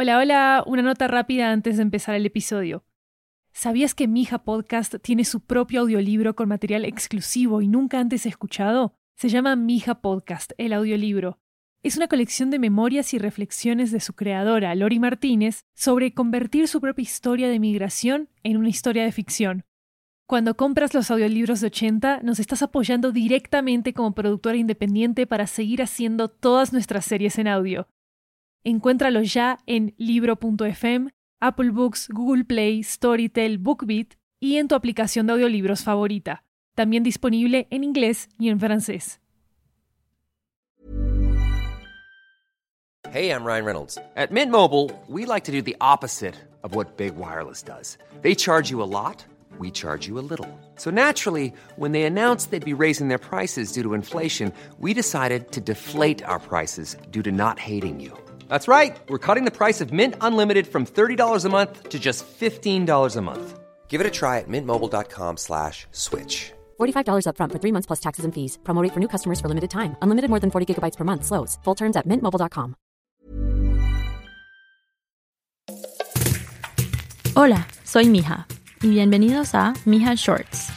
Hola, hola, una nota rápida antes de empezar el episodio. ¿Sabías que Mija Podcast tiene su propio audiolibro con material exclusivo y nunca antes escuchado? Se llama Mija Podcast, el audiolibro. Es una colección de memorias y reflexiones de su creadora, Lori Martínez, sobre convertir su propia historia de migración en una historia de ficción. Cuando compras los audiolibros de 80, nos estás apoyando directamente como productora independiente para seguir haciendo todas nuestras series en audio. Encuéntralo ya en libro.fm, Apple Books, Google Play, Storytel, BookBeat y en tu aplicación de audiolibros favorita. También disponible en inglés y en francés. Hey, I'm Ryan Reynolds. At Mint Mobile, we like to do the opposite of what Big Wireless does. They charge you a lot, we charge you a little. So naturally, when they announced they'd be raising their prices due to inflation, we decided to deflate our prices due to not hating you. That's right. We're cutting the price of Mint Unlimited from $30 a month to just $15 a month. Give it a try at mintmobile.com slash switch. $45 upfront for three months plus taxes and fees. Promo rate for new customers for limited time. Unlimited more than 40 gigabytes per month. Slows. Full terms at mintmobile.com. Hola, soy Mija y bienvenidos a Mija Shorts.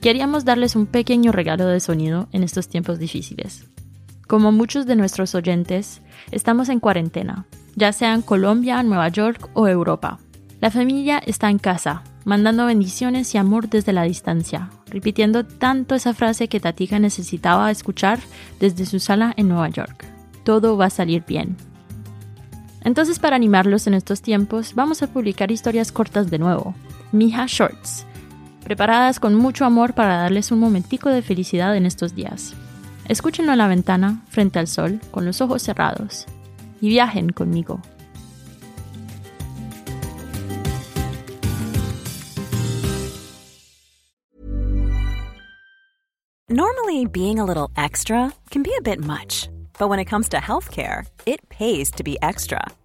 Queríamos darles un pequeño regalo de sonido en estos tiempos difíciles. Como muchos de nuestros oyentes, estamos en cuarentena, ya sea en Colombia, Nueva York o Europa. La familia está en casa, mandando bendiciones y amor desde la distancia, repitiendo tanto esa frase que Tatika necesitaba escuchar desde su sala en Nueva York. Todo va a salir bien. Entonces, para animarlos en estos tiempos, vamos a publicar historias cortas de nuevo, Mija Shorts, preparadas con mucho amor para darles un momentico de felicidad en estos días. Escúchenlo en la ventana, frente al sol, con los ojos cerrados, y viajen conmigo. Normally, being a little extra can be a bit much, but when it comes to healthcare, it pays to be extra.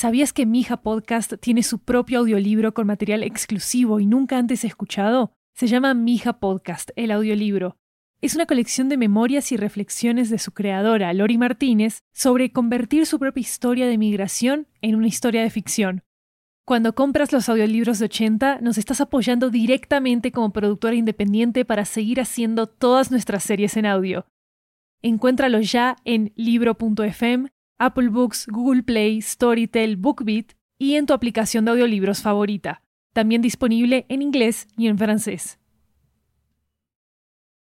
¿Sabías que Mija Podcast tiene su propio audiolibro con material exclusivo y nunca antes escuchado? Se llama Mija Podcast, el audiolibro. Es una colección de memorias y reflexiones de su creadora, Lori Martínez, sobre convertir su propia historia de migración en una historia de ficción. Cuando compras los audiolibros de 80, nos estás apoyando directamente como productora independiente para seguir haciendo todas nuestras series en audio. Encuéntralo ya en libro.fm, Apple Books, Google Play, Storytel, BookBeat y en tu aplicación de audiolibros favorita. También disponible en inglés y en francés.